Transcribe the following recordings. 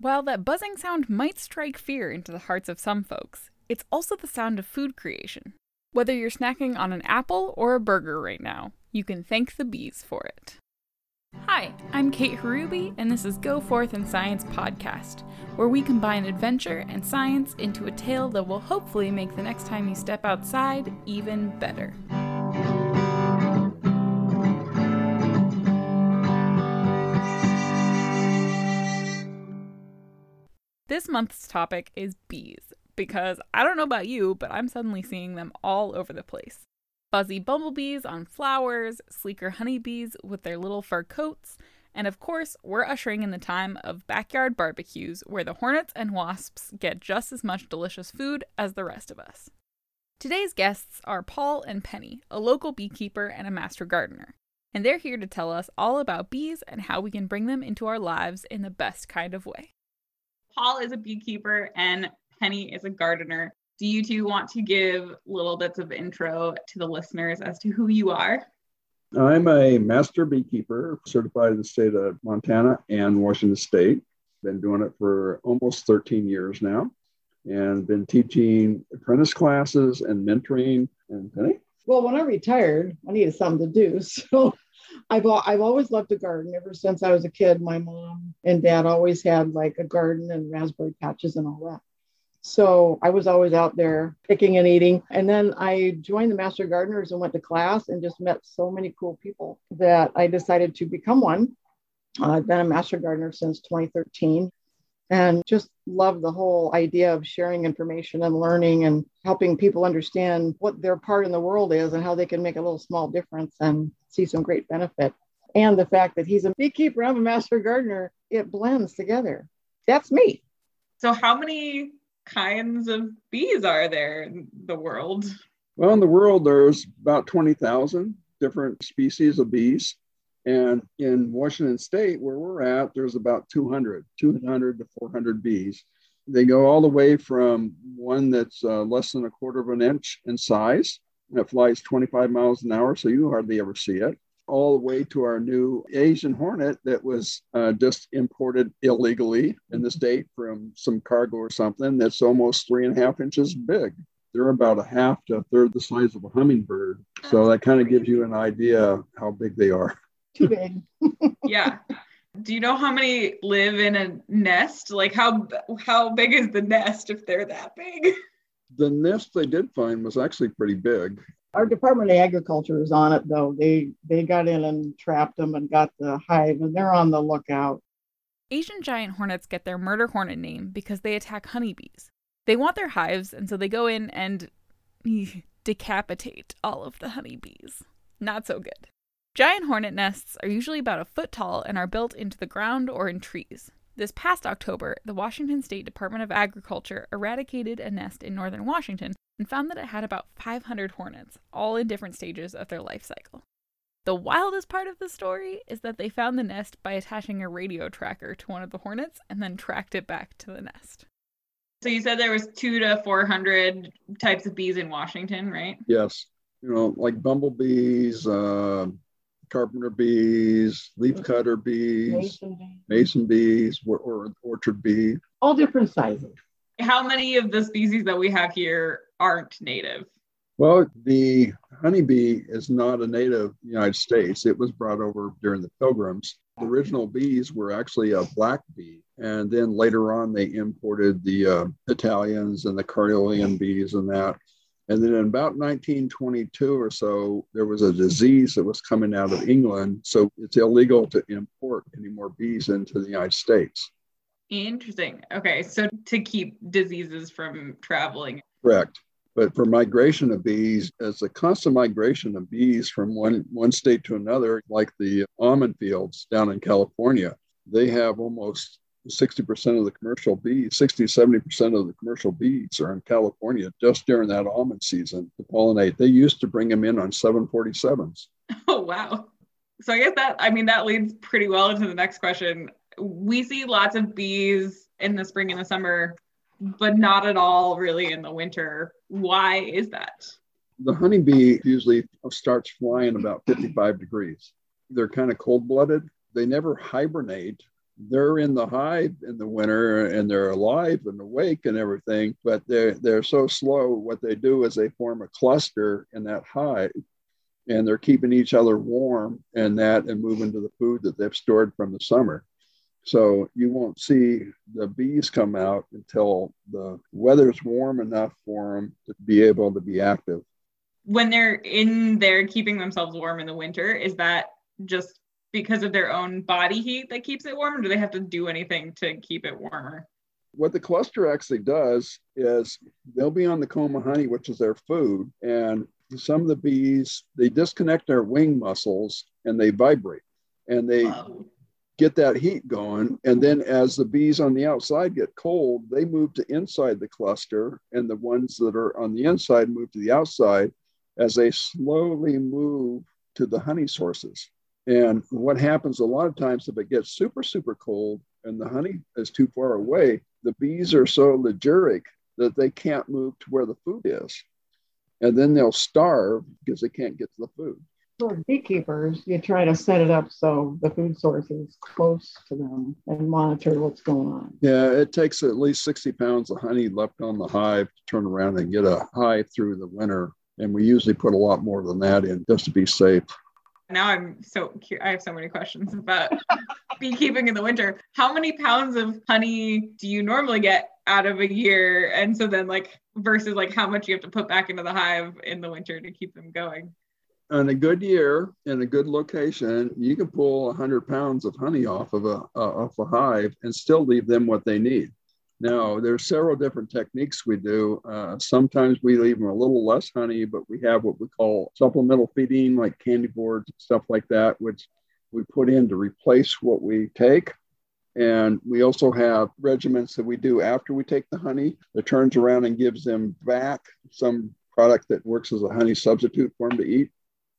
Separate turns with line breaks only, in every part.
While that buzzing sound might strike fear into the hearts of some folks, it's also the sound of food creation. Whether you're snacking on an apple or a burger right now, you can thank the bees for it. Hi, I'm Kate Harubi, and this is Go Forth and Science podcast, where we combine adventure and science into a tale that will hopefully make the next time you step outside even better. This month's topic is bees, because I don't know about you, but I'm suddenly seeing them all over the place. Buzzy bumblebees on flowers, sleeker honeybees with their little fur coats, and of course, we're ushering in the time of backyard barbecues where the hornets and wasps get just as much delicious food as the rest of us. Today's guests are Paul and Penny, a local beekeeper and a master gardener, and they're here to tell us all about bees and how we can bring them into our lives in the best kind of way. Paul is a beekeeper and Penny is a gardener. Do you two want to give little bits of intro to the listeners as to who you are?
I'm a master beekeeper certified in the state of Montana and Washington State. Been doing it for almost 13 years now and been teaching apprentice classes and mentoring. And Penny?
Well, when I retired, I needed something to do. So I've I've always loved to garden ever since I was a kid. My mom and dad always had like a garden and raspberry patches and all that. So I was always out there picking and eating. And then I joined the Master Gardeners and went to class and just met so many cool people that I decided to become one. Uh, I've been a Master Gardener since 2013 and just love the whole idea of sharing information and learning and helping people understand what their part in the world is and how they can make a little small difference and see some great benefit. And the fact that he's a beekeeper, I'm a master gardener, it blends together. That's me.
So, how many kinds of bees are there in the world?
Well, in the world, there's about 20,000 different species of bees. And in Washington State, where we're at, there's about 200, 200 to 400 bees. They go all the way from one that's uh, less than a quarter of an inch in size that flies 25 miles an hour, so you hardly ever see it, all the way to our new Asian hornet that was uh, just imported illegally in the state from some cargo or something that's almost three and a half inches big. They're about a half to a third the size of a hummingbird. So that kind of gives you an idea how big they are
too big.
yeah. Do you know how many live in a nest? Like how how big is the nest if they're that big?
The nest they did find was actually pretty big.
Our Department of Agriculture is on it though. They they got in and trapped them and got the hive and they're on the lookout.
Asian giant hornets get their murder hornet name because they attack honeybees. They want their hives and so they go in and decapitate all of the honeybees. Not so good. Giant hornet nests are usually about a foot tall and are built into the ground or in trees. This past October, the Washington State Department of Agriculture eradicated a nest in northern Washington and found that it had about 500 hornets, all in different stages of their life cycle. The wildest part of the story is that they found the nest by attaching a radio tracker to one of the hornets and then tracked it back to the nest. So you said there was 2 to 400 types of bees in Washington, right?
Yes. You know, like bumblebees, uh, carpenter bees, leafcutter bees, mason bees, mason bees or, or orchard bee.
All different sizes.
How many of the species that we have here aren't native?
Well, the honeybee is not a native of the United States. It was brought over during the pilgrims. The original bees were actually a black bee. And then later on, they imported the uh, Italians and the Carniolan bees and that. And then in about 1922 or so, there was a disease that was coming out of England. So it's illegal to import any more bees into the United States.
Interesting. Okay. So to keep diseases from traveling.
Correct. But for migration of bees, as a constant migration of bees from one, one state to another, like the almond fields down in California, they have almost 60% of the commercial bees, 60 70% of the commercial bees are in California just during that almond season to pollinate. They used to bring them in on 747s.
Oh, wow. So I guess that, I mean, that leads pretty well into the next question. We see lots of bees in the spring and the summer, but not at all really in the winter. Why is that?
The honeybee usually starts flying about 55 degrees. They're kind of cold blooded. They never hibernate they're in the hive in the winter and they're alive and awake and everything, but they're they're so slow. What they do is they form a cluster in that hive and they're keeping each other warm and that and moving to the food that they've stored from the summer. So you won't see the bees come out until the weather's warm enough for them to be able to be active.
When they're in there keeping themselves warm in the winter, is that just because of their own body heat that keeps it warm? Or do they have to do anything to keep it warmer?
What the cluster actually does is they'll be on the comb of honey, which is their food, and some of the bees they disconnect their wing muscles and they vibrate and they wow. get that heat going and then as the bees on the outside get cold they move to inside the cluster and the ones that are on the inside move to the outside as they slowly move to the honey sources and what happens a lot of times if it gets super super cold and the honey is too far away the bees are so lygic that they can't move to where the food is and then they'll starve because they can't get to the food.
For beekeepers, you try to set it up so the food source is close to them and monitor what's going on.
Yeah, it takes at least 60 pounds of honey left on the hive to turn around and get a hive through the winter. And we usually put a lot more than that in just to be safe.
Now I'm so. I have so many questions about beekeeping in the winter. How many pounds of honey do you normally get out of a year? And so then, like, versus like how much you have to put back into the hive in the winter to keep them going.
On a good year in a good location, you can pull 100 pounds of honey off of a uh, off a hive and still leave them what they need. Now, there's several different techniques we do. Uh, sometimes we leave them a little less honey, but we have what we call supplemental feeding, like candy boards, and stuff like that, which we put in to replace what we take. And we also have regimens that we do after we take the honey that turns around and gives them back some product that works as a honey substitute for them to eat.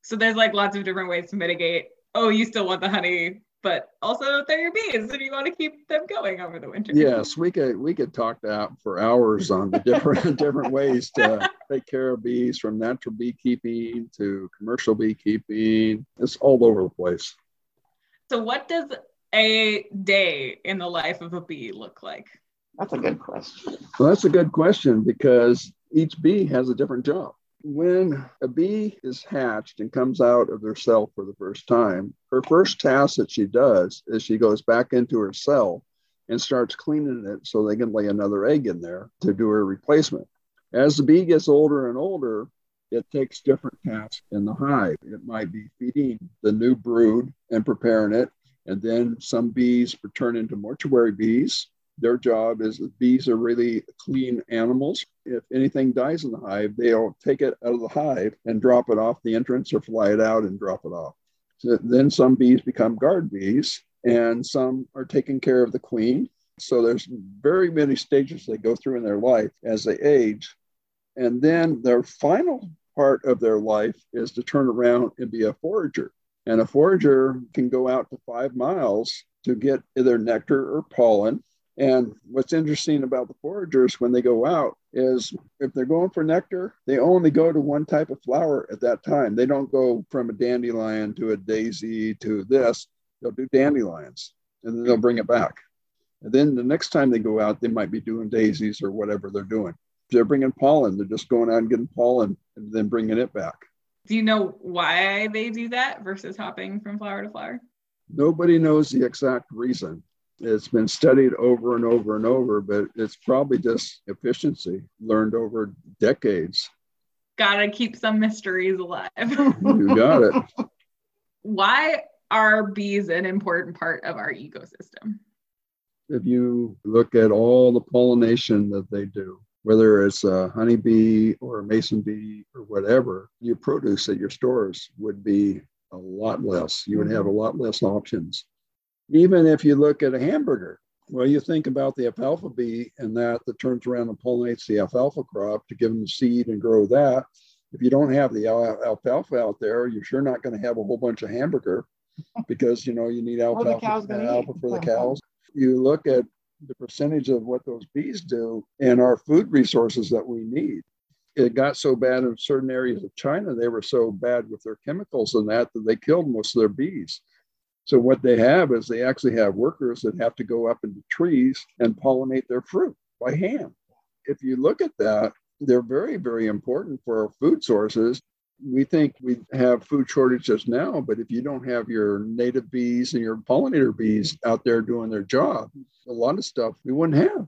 So there's like lots of different ways to mitigate. Oh, you still want the honey, but also they're your bees if you want to keep them going over the winter.
Yes, we could we could talk that for hours on the different different ways to take care of bees from natural beekeeping to commercial beekeeping. It's all over the place.
So what does a day in the life of a bee look like?
That's a good question.
Well, that's a good question because each bee has a different job. When a bee is hatched and comes out of their cell for the first time, her first task that she does is she goes back into her cell and starts cleaning it so they can lay another egg in there to do her replacement. As the bee gets older and older, it takes different tasks in the hive. It might be feeding the new brood and preparing it. And then some bees turn into mortuary bees. Their job is bees are really clean animals. If anything dies in the hive, they'll take it out of the hive and drop it off the entrance or fly it out and drop it off. So then some bees become guard bees and some are taking care of the queen. So there's very many stages they go through in their life as they age. And then their final part of their life is to turn around and be a forager. And a forager can go out to five miles to get either nectar or pollen. And what's interesting about the foragers when they go out is if they're going for nectar, they only go to one type of flower at that time. They don't go from a dandelion to a daisy to this. They'll do dandelions and then they'll bring it back. And then the next time they go out, they might be doing daisies or whatever they're doing. If they're bringing pollen. They're just going out and getting pollen and then bringing it back.
Do you know why they do that versus hopping from flower to flower?
Nobody knows the exact reason. It's been studied over and over and over, but it's probably just efficiency learned over decades.
Gotta keep some mysteries alive.
you got it.
Why are bees an important part of our ecosystem?
If you look at all the pollination that they do, whether it's a honeybee or a mason bee or whatever, your produce at your stores would be a lot less. You would have a lot less options. Even if you look at a hamburger, well, you think about the alfalfa bee and that that turns around and pollinates the alfalfa crop to give them the seed and grow that. If you don't have the alfalfa out there, you're sure not going to have a whole bunch of hamburger because you know you need alfalfa, alfalfa for the cows. You look at the percentage of what those bees do and our food resources that we need. It got so bad in certain areas of China, they were so bad with their chemicals and that that they killed most of their bees. So what they have is they actually have workers that have to go up into trees and pollinate their fruit by hand. If you look at that, they're very, very important for our food sources. We think we have food shortages now, but if you don't have your native bees and your pollinator bees out there doing their job, a lot of stuff we wouldn't have.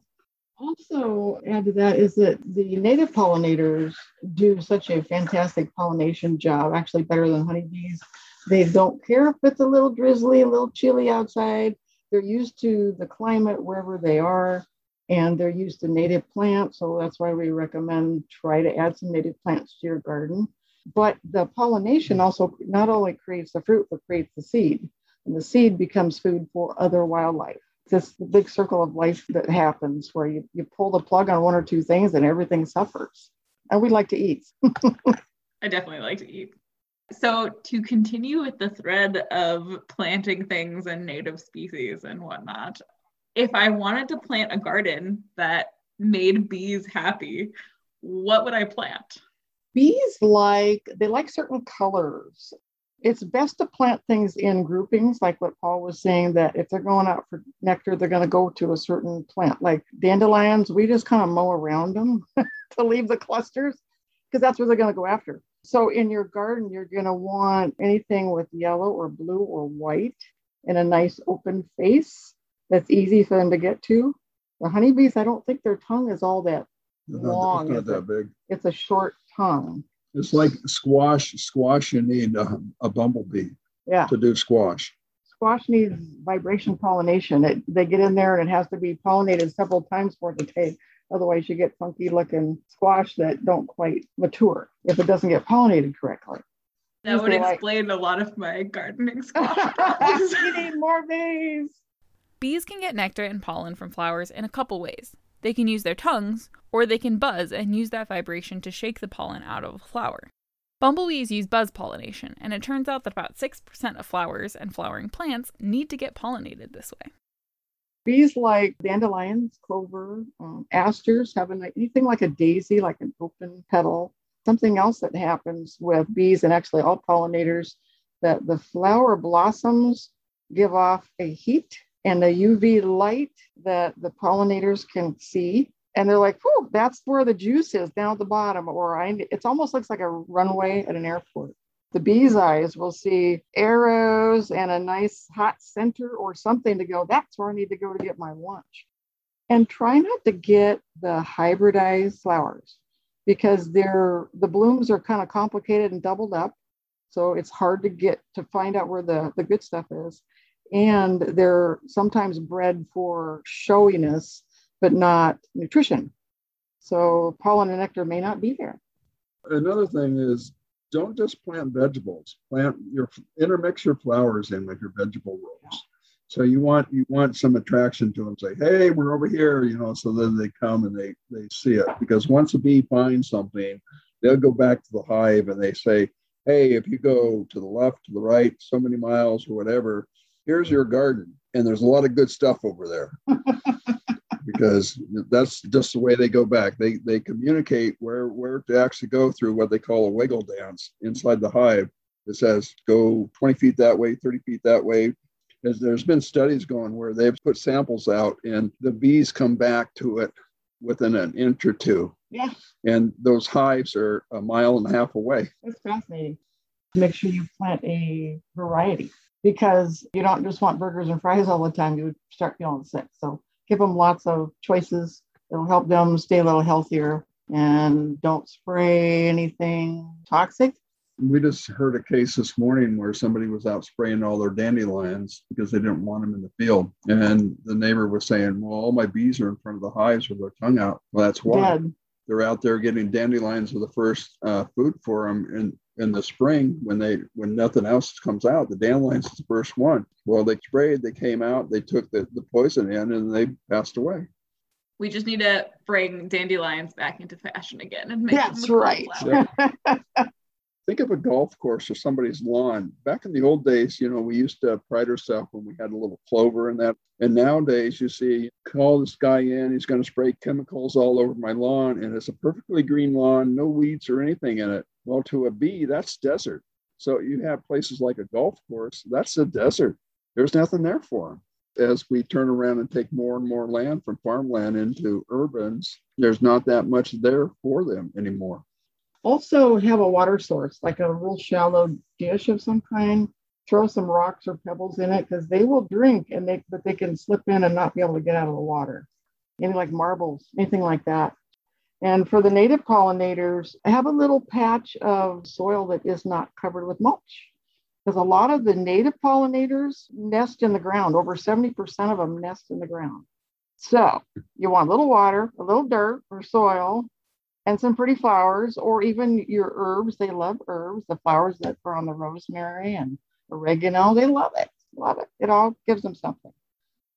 Also, add to that is that the native pollinators do such a fantastic pollination job, actually better than honeybees. They don't care if it's a little drizzly, a little chilly outside. They're used to the climate wherever they are and they're used to native plants. So that's why we recommend try to add some native plants to your garden. But the pollination also not only creates the fruit, but creates the seed. And the seed becomes food for other wildlife. It's this big circle of life that happens where you, you pull the plug on one or two things and everything suffers. And we like to eat.
I definitely like to eat. So, to continue with the thread of planting things and native species and whatnot, if I wanted to plant a garden that made bees happy, what would I plant?
Bees like they like certain colors. It's best to plant things in groupings, like what Paul was saying, that if they're going out for nectar, they're going to go to a certain plant. Like dandelions, we just kind of mow around them to leave the clusters because that's where they're going to go after. So in your garden, you're going to want anything with yellow or blue or white in a nice open face that's easy for them to get to. The honeybees, I don't think their tongue is all that long.
It's not that big.
It's a short tongue.
It's like squash. Squash, you need a, a bumblebee
Yeah.
to do squash.
Squash needs vibration pollination. It, they get in there and it has to be pollinated several times for it to take. Otherwise, you get funky looking squash that don't quite mature if it doesn't get pollinated correctly.
That
These
would
are like-
explain a lot of my gardening squash problems.
you need more bees.
Bees can get nectar and pollen from flowers in a couple ways. They can use their tongues, or they can buzz and use that vibration to shake the pollen out of a flower. Bumblebees use buzz pollination, and it turns out that about 6% of flowers and flowering plants need to get pollinated this way.
Bees like dandelions, clover, um, asters, have an, anything like a daisy, like an open petal. Something else that happens with bees and actually all pollinators that the flower blossoms give off a heat and a UV light that the pollinators can see. And they're like, "Whew, that's where the juice is down at the bottom." Or I, it's almost looks like a runway at an airport. The bee's eyes will see arrows and a nice hot center or something to go, that's where I need to go to get my lunch. And try not to get the hybridized flowers because they're the blooms are kind of complicated and doubled up. So it's hard to get to find out where the, the good stuff is. And they're sometimes bred for showiness, but not nutrition. So pollen and nectar may not be there.
Another thing is don't just plant vegetables. Plant your intermix your flowers in with your vegetable rows. So you want you want some attraction to them. Say, hey, we're over here, you know, so then they come and they they see it. Because once a bee finds something, they'll go back to the hive and they say, hey, if you go to the left, to the right, so many miles or whatever, here's your garden. And there's a lot of good stuff over there. because that's just the way they go back. They they communicate where where to actually go through what they call a wiggle dance inside the hive. It says go 20 feet that way, 30 feet that way. As there's been studies going where they've put samples out and the bees come back to it within an inch or two.
Yeah,
And those hives are a mile and a half away.
that's fascinating. Make sure you plant a variety because you don't just want burgers and fries all the time. You would start feeling sick. So give them lots of choices. It'll help them stay a little healthier and don't spray anything toxic.
We just heard a case this morning where somebody was out spraying all their dandelions because they didn't want them in the field. And the neighbor was saying, Well, all my bees are in front of the hives with their tongue out. Well, that's why
Dead.
They're out there getting dandelions are the first uh, food for them in, in the spring when they when nothing else comes out. The dandelions is the first one. Well, they sprayed, they came out, they took the, the poison in and they passed away.
We just need to bring dandelions back into fashion again and make
That's
them look
right.
think of a golf course or somebody's lawn. Back in the old days, you know, we used to pride ourselves when we had a little clover and that. And nowadays, you see, call this guy in, he's going to spray chemicals all over my lawn, and it's a perfectly green lawn, no weeds or anything in it. Well, to a bee, that's desert. So you have places like a golf course, that's a desert. there's nothing there for them. As we turn around and take more and more land from farmland into urbans, there's not that much there for them anymore.
Also, have a water source, like a real shallow dish of some kind. Throw some rocks or pebbles in it because they will drink and they but they can slip in and not be able to get out of the water. Anything like marbles, anything like that. And for the native pollinators, have a little patch of soil that is not covered with mulch. Because a lot of the native pollinators nest in the ground. Over 70% of them nest in the ground. So you want a little water, a little dirt or soil, and some pretty flowers, or even your herbs. They love herbs, the flowers that are on the rosemary and oregano. They love it. Love it. It all gives them something.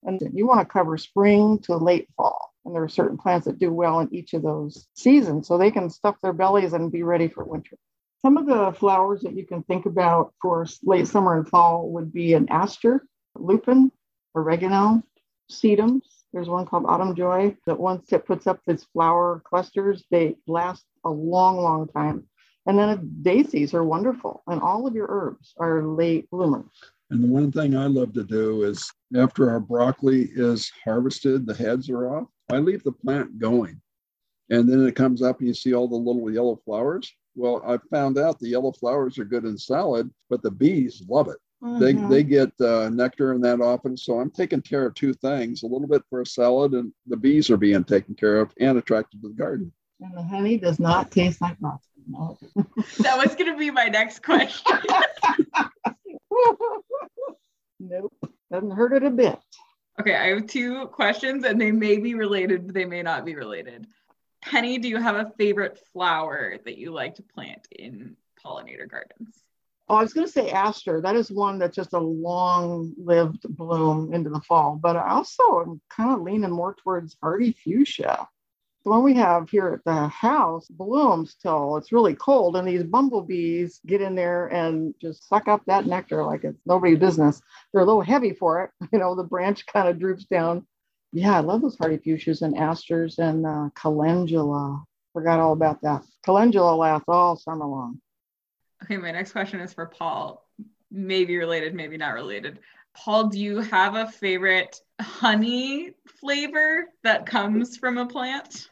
And you want to cover spring to late fall. And there are certain plants that do well in each of those seasons, so they can stuff their bellies and be ready for winter. Some of the flowers that you can think about for late summer and fall would be an aster, lupin, oregano, sedums. There's one called autumn joy that once it puts up its flower clusters, they last a long, long time. And then daisies are wonderful, and all of your herbs are late bloomers.
And the one thing I love to do is after our broccoli is harvested, the heads are off, I leave the plant going. And then it comes up and you see all the little yellow flowers. Well, I found out the yellow flowers are good in salad, but the bees love it. Mm-hmm. They, they get uh, nectar and that often. So I'm taking care of two things a little bit for a salad, and the bees are being taken care of and attracted to the garden.
And the honey does not taste like broccoli. No.
that was going to be my next question.
nope, doesn't hurt it a bit.
Okay, I have two questions and they may be related, but they may not be related. Penny, do you have a favorite flower that you like to plant in pollinator gardens?
Oh, I was going to say aster. That is one that's just a long lived bloom into the fall, but I also am kind of leaning more towards hardy fuchsia the one we have here at the house blooms till it's really cold, and these bumblebees get in there and just suck up that nectar like it's nobody's business. They're a little heavy for it. You know, the branch kind of droops down. Yeah, I love those hardy fuchsias and asters and uh, calendula. Forgot all about that. Calendula lasts all summer long.
Okay, my next question is for Paul. Maybe related, maybe not related. Paul, do you have a favorite honey flavor that comes from a plant?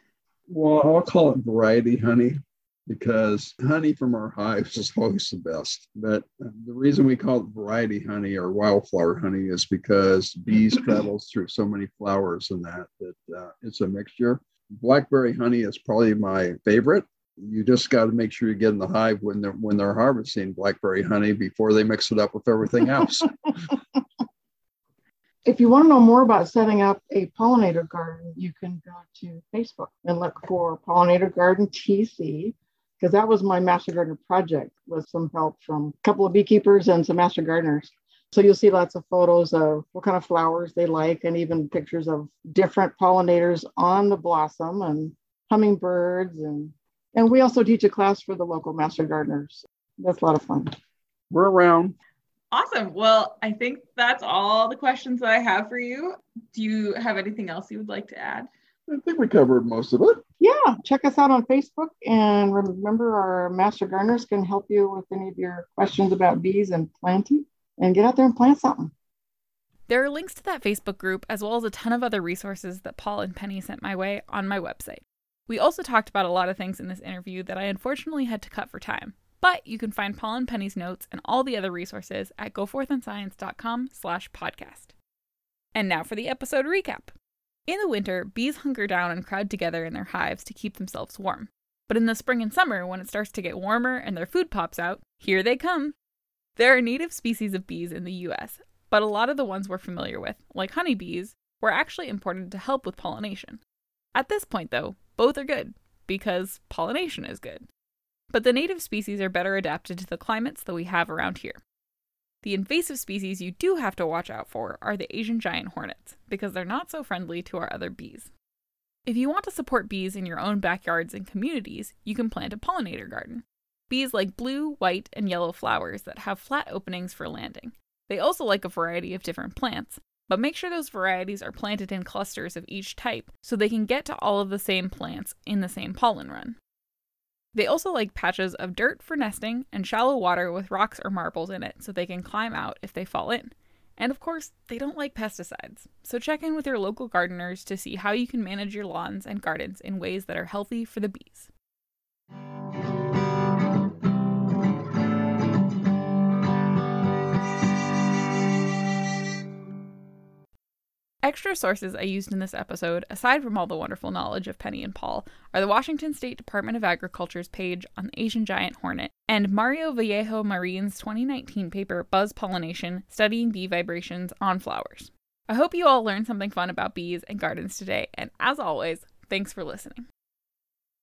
Well, I'll call it variety honey because honey from our hives is always the best. But the reason we call it variety honey or wildflower honey is because bees travel through so many flowers and that that uh, it's a mixture. Blackberry honey is probably my favorite. You just got to make sure you get in the hive when they're when they're harvesting blackberry honey before they mix it up with everything else.
If you want to know more about setting up a pollinator garden, you can go to Facebook and look for Pollinator Garden TC, because that was my master gardener project with some help from a couple of beekeepers and some master gardeners. So you'll see lots of photos of what kind of flowers they like and even pictures of different pollinators on the blossom and hummingbirds and and we also teach a class for the local master gardeners. That's a lot of fun.
We're around.
Awesome. Well, I think that's all the questions that I have for you. Do you have anything else you would like to add?
I think we covered most of it.
Yeah, check us out on Facebook. And remember, our master gardeners can help you with any of your questions about bees and planting. And get out there and plant something.
There are links to that Facebook group, as well as a ton of other resources that Paul and Penny sent my way on my website. We also talked about a lot of things in this interview that I unfortunately had to cut for time. But you can find Paul and Penny's notes and all the other resources at goforthandscience.com slash podcast. And now for the episode recap. In the winter, bees hunker down and crowd together in their hives to keep themselves warm. But in the spring and summer, when it starts to get warmer and their food pops out, here they come. There are native species of bees in the US, but a lot of the ones we're familiar with, like honeybees, were actually imported to help with pollination. At this point, though, both are good, because pollination is good but the native species are better adapted to the climates that we have around here. The invasive species you do have to watch out for are the Asian giant hornets, because they're not so friendly to our other bees. If you want to support bees in your own backyards and communities, you can plant a pollinator garden. Bees like blue, white, and yellow flowers that have flat openings for landing. They also like a variety of different plants, but make sure those varieties are planted in clusters of each type so they can get to all of the same plants in the same pollen run. They also like patches of dirt for nesting and shallow water with rocks or marbles in it so they can climb out if they fall in. And of course, they don't like pesticides. So check in with your local gardeners to see how you can manage your lawns and gardens in ways that are healthy for the bees. Extra sources I used in this episode, aside from all the wonderful knowledge of Penny and Paul, are the Washington State Department of Agriculture's page on the Asian giant hornet and Mario Vallejo Marin's 2019 paper Buzz Pollination Studying Bee Vibrations on Flowers. I hope you all learned something fun about bees and gardens today, and as always, thanks for listening.